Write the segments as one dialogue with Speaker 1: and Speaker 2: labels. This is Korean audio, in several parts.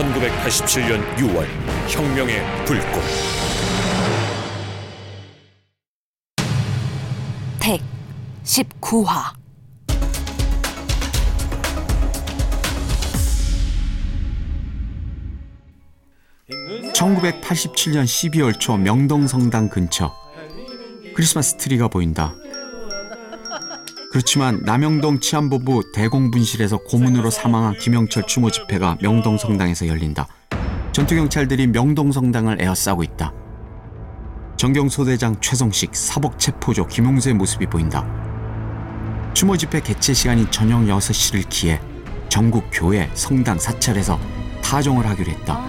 Speaker 1: 1987년 6월 혁명의 불꽃
Speaker 2: 백 19화
Speaker 3: 1987년 12월 초 명동성당 근처 크리스마스 트리가 보인다. 그렇지만 남영동 치안본부 대공분실에서 고문으로 사망한 김영철 추모 집회가 명동 성당에서 열린다. 전투 경찰들이 명동 성당을 에워싸고 있다. 정경소대장 최성식, 사복 체포조 김용수의 모습이 보인다. 추모 집회 개최 시간이 저녁 6시를 기해 전국 교회, 성당, 사찰에서 타종을 하기로 했다.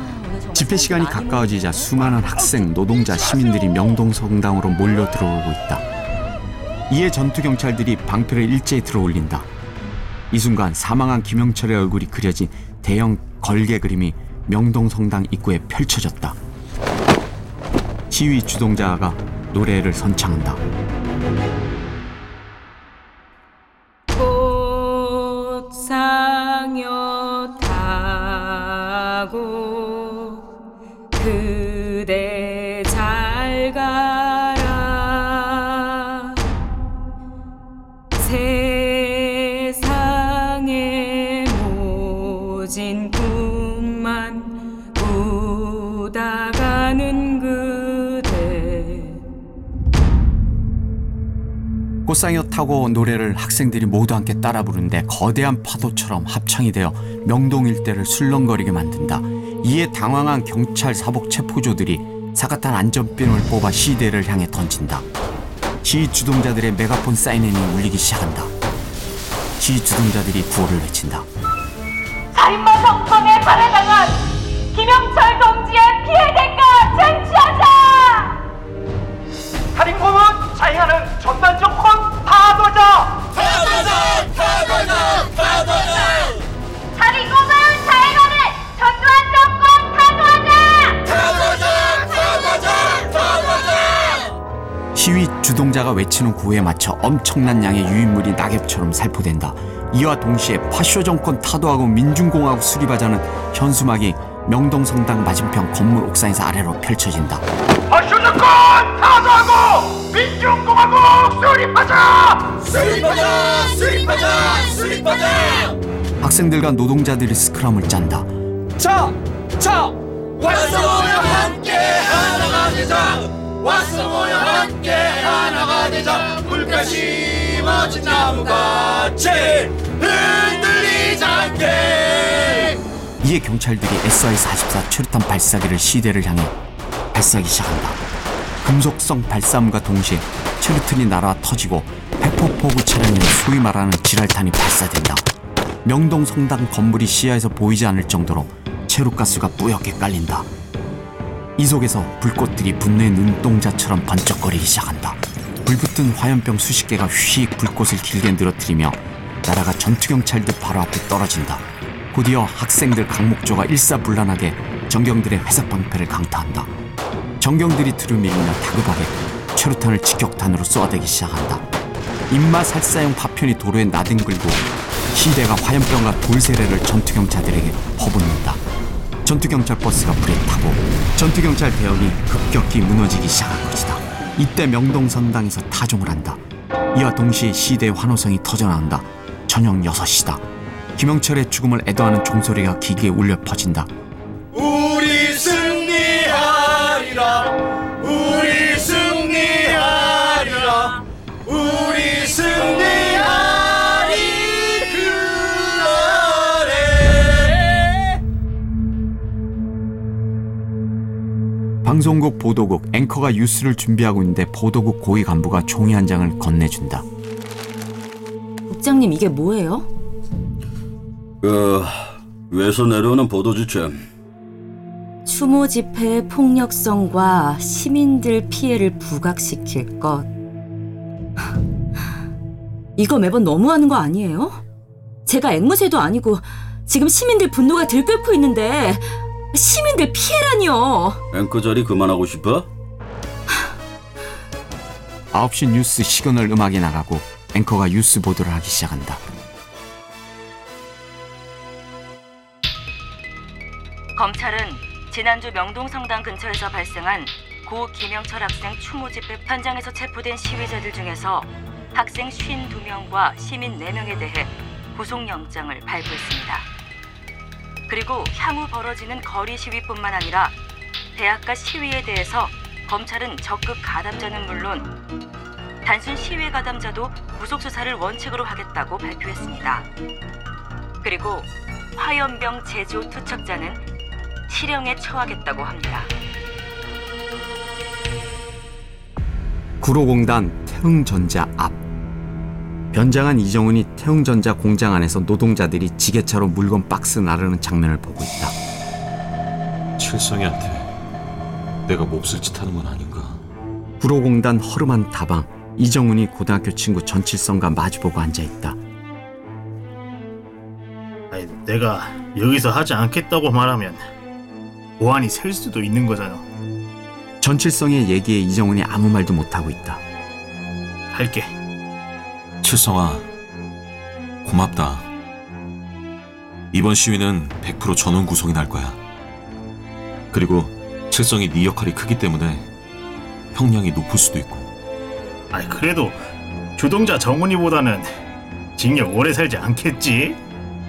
Speaker 3: 집회 시간이 가까워지자 수많은 학생, 노동자, 시민들이 명동 성당으로 몰려 들어오고 있다. 이에 전투 경찰들이 방패를 일제히 들어올린다. 이 순간 사망한 김영철의 얼굴이 그려진 대형 걸개 그림이 명동 성당 입구에 펼쳐졌다. 시위 주동자가 노래를 선창한다.
Speaker 4: 그대
Speaker 3: 꽃상여 타고 노래를 학생들이 모두 함께 따라 부르는데 거대한 파도처럼 합창이 되어 명동 일대를 술렁거리게 만든다. 이에 당황한 경찰 사복 체포조들이 사가탄 안전핀을 뽑아 시대를 향해 던진다. 시위 주동자들의 메가폰 사이렌이 울리기 시작한다. 시위 주동자들이 구호를 외친다.
Speaker 4: 살인마 성범에 발해당한 김영철 동지의 피해 대가 쟁취하자!
Speaker 5: 살인범은 자행하는 전단 정권 타도자!
Speaker 4: 살인범은 자행하는 전두환 정권 타도하자!
Speaker 3: 시위 주동자가 외치는 구호에 맞춰 엄청난 양의 유인물이 낙엽처럼 살포된다. 이와 동시에 파쇼 정권 타도하고 민중공화국 수립하자는 현수막이 명동성당 맞은편 건물 옥상에서 아래로 펼쳐진다.
Speaker 5: 파쇼 정권 타도하고 민중공화국 수립하자! 수립하자! 수립하자! 수립하자!
Speaker 3: 학생들과 노동자들이 스크럼을 짠다.
Speaker 5: 자! 자! 왔어 모여 함께 하나가 되자! 왔어 모여 함께 하나가 되자! 물가 심어진 나무같이 흔들리지 않게!
Speaker 3: 이에 경찰들이 SI-44 최루탄 발사기를 시대를 향해 발사하기 시작한다. 금속성 발사음과 동시에 최루탄이 날아 터지고 페퍼포구 차량인 소위 말하는 지랄탄이 발사된다. 명동 성당 건물이 시야에서 보이지 않을 정도로 체류가스가 뿌옇게 깔린다. 이 속에서 불꽃들이 분노의 눈동자처럼 번쩍거리기 시작한다. 불붙은 화염병 수십 개가 휙 불꽃을 길게 늘어뜨리며 나라가 전투경찰들 바로 앞에 떨어진다. 곧이어 학생들 강목조가 일사불란하게 정경들의 회색 방패를 강타한다. 정경들이 들이밀며 다급하게 최루탄을 직격탄으로 쏘아대기 시작한다. 입마 살사용 파편이 도로에 나뒹굴고 시대가 화염병과 돌세례를 전투경찰들에게 퍼붓는다. 전투경찰 버스가 불에 타고 전투경찰 대역이 급격히 무너지기 시작한 것이다. 이때 명동선당에서 타종을 한다. 이와 동시에 시대의 환호성이 터져나온다. 저녁 6시다. 김영철의 죽음을 애도하는 종소리가 기기에 울려 퍼진다. 방송국 보도국 앵커가 뉴스를 준비하고 있는데 보도국 고위 간부가 종이 한 장을 건네준다.
Speaker 6: 국장님 이게 뭐예요?
Speaker 7: 그 위에서 내려오는 보도 주체
Speaker 6: 추모 집회의 폭력성과 시민들 피해를 부각시킬 것. 이거 매번 너무하는 거 아니에요? 제가 앵무새도 아니고 지금 시민들 분노가 들끓고 있는데 시민들 피해라니요.
Speaker 7: 앵커 자리 그만하고 싶어?
Speaker 3: 9시 뉴스 시그널 음악이 나가고 앵커가 뉴스 보도를 하기 시작한다.
Speaker 6: 검찰은 지난주 명동성당 근처에서 발생한 고 김영철 학생 추모 집회 현장에서 체포된 시위자들 중에서 학생 52명과 시민 4명에 대해 구속영장을 발부했습니다. 그리고 향후 벌어지는 거리 시위뿐만 아니라 대학가 시위에 대해서 검찰은 적극 가담자는 물론 단순 시위 가담자도 구속 수사를 원칙으로 하겠다고 발표했습니다. 그리고 화염병 제조 투척자는 실형에 처하겠다고 합니다.
Speaker 3: 구로공단 태흥전자 앞 변장한 이정훈이 태흥전자 공장 안에서 노동자들이 지게차로 물건 박스 나르는 장면을 보고 있다.
Speaker 8: 칠성이한테 내가 몹쓸 짓 하는 건 아닌가?
Speaker 3: 구로공단 허름한 다방 이정훈이 고등학교 친구 전칠성과 마주보고 앉아 있다.
Speaker 9: 아니, 내가 여기서 하지 않겠다고 말하면 보안이 셀 수도 있는 거잖아.
Speaker 3: 전칠성의 얘기에 이정훈이 아무 말도 못하고 있다.
Speaker 9: 할게.
Speaker 8: 칠성아, 고맙다. 이번 시위는 100% 전원 구속이 날 거야. 그리고 칠성이 네 역할이 크기 때문에 형량이 높을 수도 있고.
Speaker 9: 아니 그래도 주동자 정훈이보다는 징역 오래 살지 않겠지?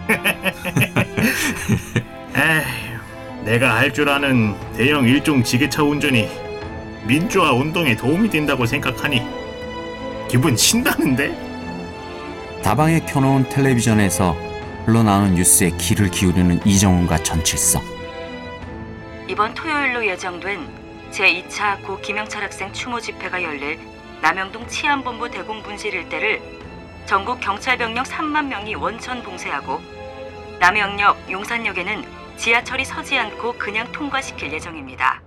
Speaker 9: 에휴, 내가 할 줄 아는 대형 일종 지게차 운전이 민주화 운동에 도움이 된다고 생각하니 기분 신나는데?
Speaker 3: 다방에 켜놓은 텔레비전에서 흘러나오는 뉴스에 귀를 기울이는 이정훈과 전칠성.
Speaker 6: 이번 토요일로 예정된 제2차 고 김영철 학생 추모 집회가 열릴 남영동 치안본부 대공 분실 일대를 전국 경찰 병력 3만 명이 원천 봉쇄하고 남영역, 용산역에는 지하철이 서지 않고 그냥 통과시킬 예정입니다.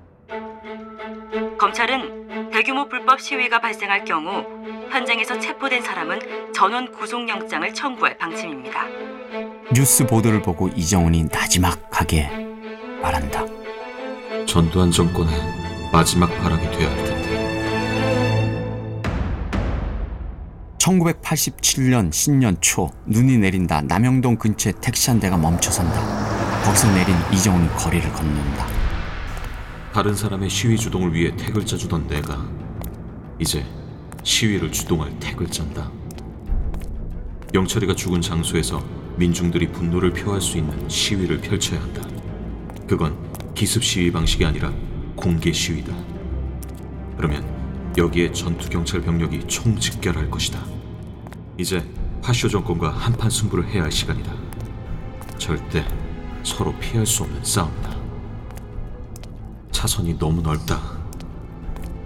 Speaker 6: 검찰은 대규모 불법 시위가 발생할 경우 현장에서 체포된 사람은 전원 구속영장을 청구할 방침입니다.
Speaker 3: 뉴스 보도를 보고 이정훈이 나지막하게 말한다.
Speaker 8: 전두환 정권의 마지막 발악이 돼야 할 텐데.
Speaker 3: 1987년 신년 초 눈이 내린다 남영동 근처에 택시 한 대가 멈춰선다. 거기서 내린 이정훈이 거리를 건넌다.
Speaker 8: 다른 사람의 시위 주동을 위해 택을 짜주던 내가 이제 시위를 주동할 택을 짠다. 영철이가 죽은 장소에서 민중들이 분노를 표할 수 있는 시위를 펼쳐야 한다. 그건 기습 시위 방식이 아니라 공개 시위다. 그러면 여기에 전투 경찰 병력이 총 집결할 것이다. 이제 파쇼 정권과 한판 승부를 해야 할 시간이다. 절대 서로 피할 수 없는 싸움이다. 차선이 너무 넓다.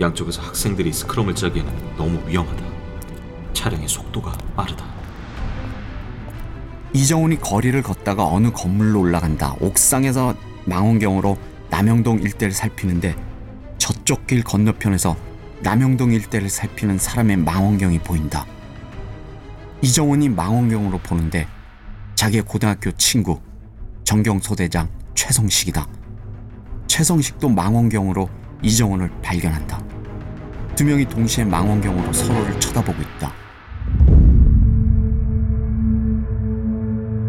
Speaker 8: 양쪽에서 학생들이 스크럼을 짜기에는 너무 위험하다. 차량의 속도가 빠르다.
Speaker 3: 이정훈이 거리를 걷다가 어느 건물로 올라간다. 옥상에서 망원경으로 남영동 일대를 살피는데 저쪽 길 건너편에서 남영동 일대를 살피는 사람의 망원경이 보인다. 이정훈이 망원경으로 보는데 자기의 고등학교 친구 정경소대장 최성식이다. 최성식도 망원경으로 이정훈을 발견한다. 두 명이 동시에 망원경으로 서로를 쳐다보고 있다.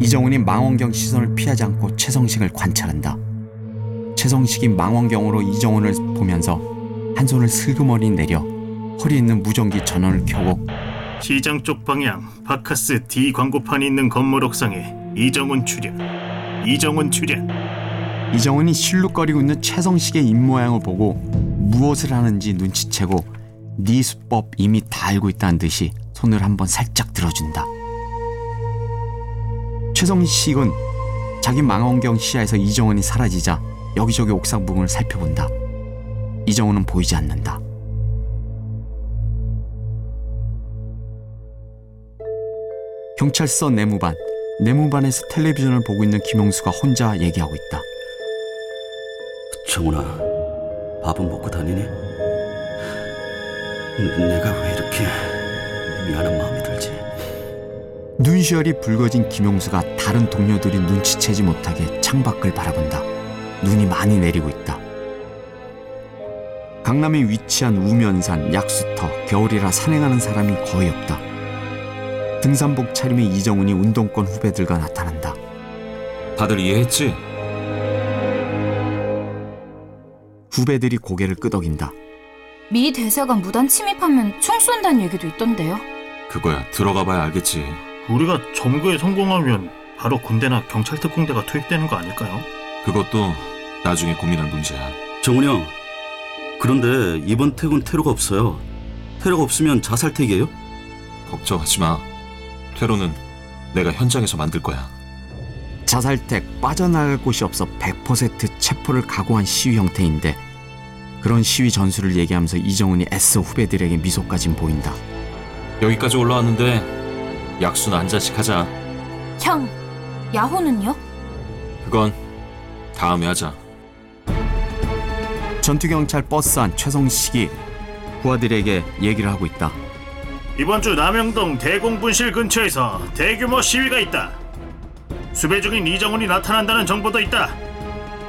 Speaker 3: 이정훈이 망원경 시선을 피하지 않고 최성식을 관찰한다. 최성식이 망원경으로 이정훈을 보면서 한 손을 슬그머니 내려 허리 있는 무전기 전원을 켜고
Speaker 9: 시장 쪽 방향 바카스 D 광고판이 있는 건물 옥상에 이정훈 출연. 이정훈 출연.
Speaker 3: 이정훈이 실룩거리고 있는 최성식의 입모양을 보고 무엇을 하는지 눈치채고 네 수법 이미 다 알고 있다는 듯이 손을 한번 살짝 들어준다. 최성식은 자기 망원경 시야에서 이정훈이 사라지자 여기저기 옥상 부분을 살펴본다. 이정훈은 보이지 않는다. 경찰서 내무반, 내무반에서 텔레비전을 보고 있는 김용수가 혼자 얘기하고 있다.
Speaker 7: 정훈아, 밥은 먹고 다니니? 내가 왜 이렇게 미안한 마음이 들지?
Speaker 3: 눈시울이 붉어진 김용수가 다른 동료들이 눈치채지 못하게 창밖을 바라본다. 눈이 많이 내리고 있다. 강남에 위치한 우면산, 약수터, 겨울이라 산행하는 사람이 거의 없다. 등산복 차림의 이정훈이 운동권 후배들과 나타난다.
Speaker 8: 다들 이해했지?
Speaker 3: 후배들이 고개를 끄덕인다.
Speaker 10: 미 대사관 무단 침입하면 총 쏜다는 얘기도 있던데요.
Speaker 8: 그거야 들어가 봐야 알겠지.
Speaker 9: 우리가 점거에 성공하면 바로 군대나 경찰 특공대가 투입되는 거 아닐까요?
Speaker 8: 그것도 나중에 고민할 문제야.
Speaker 7: 정훈이 형. 그런데 이번 택은 테러가 없어요. 테러가 없으면 자살택이에요?
Speaker 8: 걱정하지 마. 퇴로는 내가 현장에서 만들 거야.
Speaker 3: 자살택 빠져나갈 곳이 없어 100% 체포를 각오한 시위 형태인데 그런 시위 전술을 얘기하면서 이정훈이 애써 후배들에게 미소까진 보인다.
Speaker 8: 여기까지 올라왔는데 약수나 한 잔씩 하자.
Speaker 10: 형, 야호는요?
Speaker 8: 그건 다음에 하자.
Speaker 3: 전투경찰 버스 안 최성식이 부하들에게 얘기를 하고 있다.
Speaker 9: 이번 주 남영동 대공분실 근처에서 대규모 시위가 있다. 수배 중인 이정훈이 나타난다는 정보도 있다.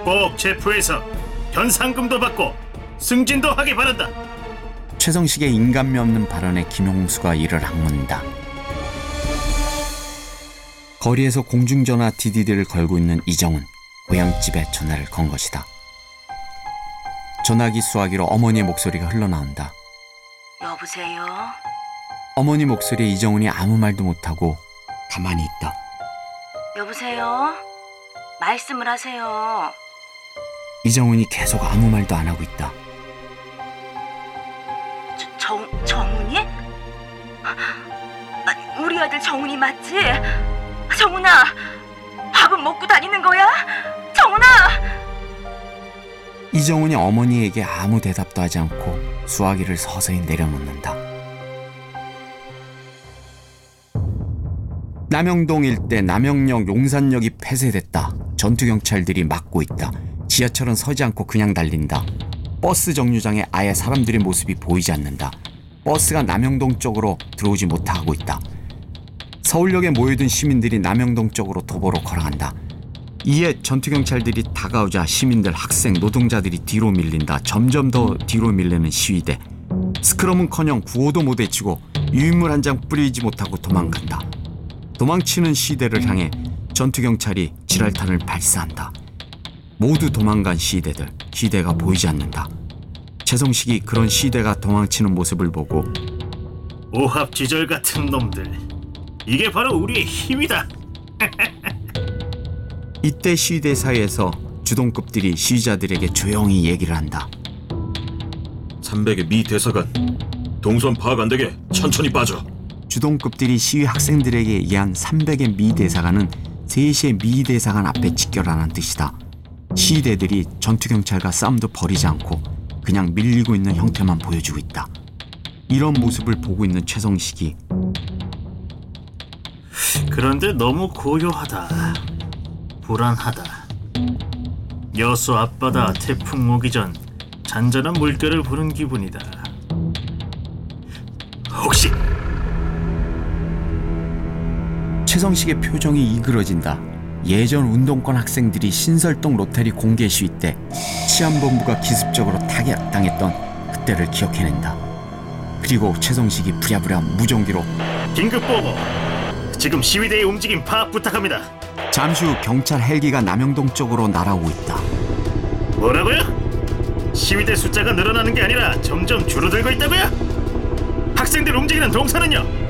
Speaker 9: 꼭 체포해서 현상금도 받고 승진도 하기 바란다.
Speaker 3: 최성식의 인간미 없는 발언에 김용수가 이를 악문다. 거리에서 공중전화 DDD를 걸고 있는 이정훈 고향집에 전화를 건 것이다. 전화기 수화기로 어머니의 목소리가 흘러나온다.
Speaker 6: 여보세요?
Speaker 3: 어머니 목소리에 이정훈이 아무 말도 못하고 가만히 있다.
Speaker 6: 여보세요? 말씀을 하세요.
Speaker 3: 이정훈이 계속 아무 말도 안 하고 있다.
Speaker 6: 저, 정, 정훈이? 아, 우리 아들 정훈이 맞지? 정훈아, 밥은 먹고 다니는 거야? 정훈아!
Speaker 3: 이정훈이 어머니에게 아무 대답도 하지 않고 수화기를 서서히 내려놓는다. 남영동 일대 남영역 용산역이 폐쇄됐다. 전투경찰들이 막고 있다. 지하철은 서지 않고 그냥 달린다. 버스 정류장에 아예 사람들의 모습이 보이지 않는다. 버스가 남영동 쪽으로 들어오지 못하고 있다. 서울역에 모여든 시민들이 남영동 쪽으로 도보로 걸어간다. 이에 전투경찰들이 다가오자 시민들, 학생, 노동자들이 뒤로 밀린다. 점점 더 뒤로 밀리는 시위대. 스크럼은커녕 구호도 못 외치고 유인물 한 장 뿌리지 못하고 도망간다. 도망치는 시대를 향해 전투경찰이 지랄탄을 발사한다. 모두 도망간 시대들, 시대가 보이지 않는다. 최성식이 그런 시대가 도망치는 모습을 보고
Speaker 9: 오합지졸 같은 놈들. 이게 바로 우리의 힘이다.
Speaker 3: 이때 시위대 사이에서 주동급들이 시위자들에게 조용히 얘기를 한다.
Speaker 8: 300의 미 대사관 동선 파악 안 되게 천천히 빠져.
Speaker 3: 주동급들이 시위 학생들에게 얘기한 300의 미 대사관은 3시의 미 대사관 앞에 직결하는 뜻이다. 시위대들이 전투경찰과 싸움도 벌이지 않고 그냥 밀리고 있는 형태만 보여주고 있다. 이런 모습을 보고 있는 최성식이
Speaker 9: 그런데 너무 고요하다. 불안하다. 여수 앞바다 태풍 오기 전 잔잔한 물결을 부는 기분이다. 혹시
Speaker 3: 최성식의 표정이 이그러진다. 예전 운동권 학생들이 신설동 로테리 공개 시위 때 치안본부가 기습적으로 타격당했던 그때를 기억해낸다. 그리고 최성식이 부랴부랴 무전기로
Speaker 9: 긴급 보고. 지금 시위대의 움직임 파악 부탁합니다.
Speaker 3: 잠시 후 경찰 헬기가 남영동 쪽으로 날아오고 있다.
Speaker 9: 뭐라고요? 시위대 숫자가 늘어나는 게 아니라 점점 줄어들고 있다고요? 학생들 움직이는 동선은요?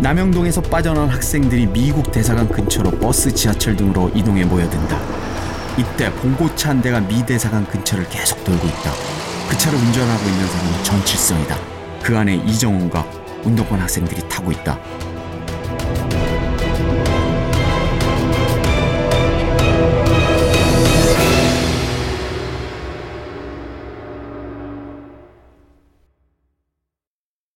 Speaker 3: 남영동에서 빠져나온 학생들이 미국 대사관 근처로 버스, 지하철 등으로 이동해 모여든다. 이때 봉고차 한 대가 미 대사관 근처를 계속 돌고 있다. 그 차를 운전하고 있는 사람은 전칠성이다. 그 안에 이정훈과 운동권 학생들이 타고 있다.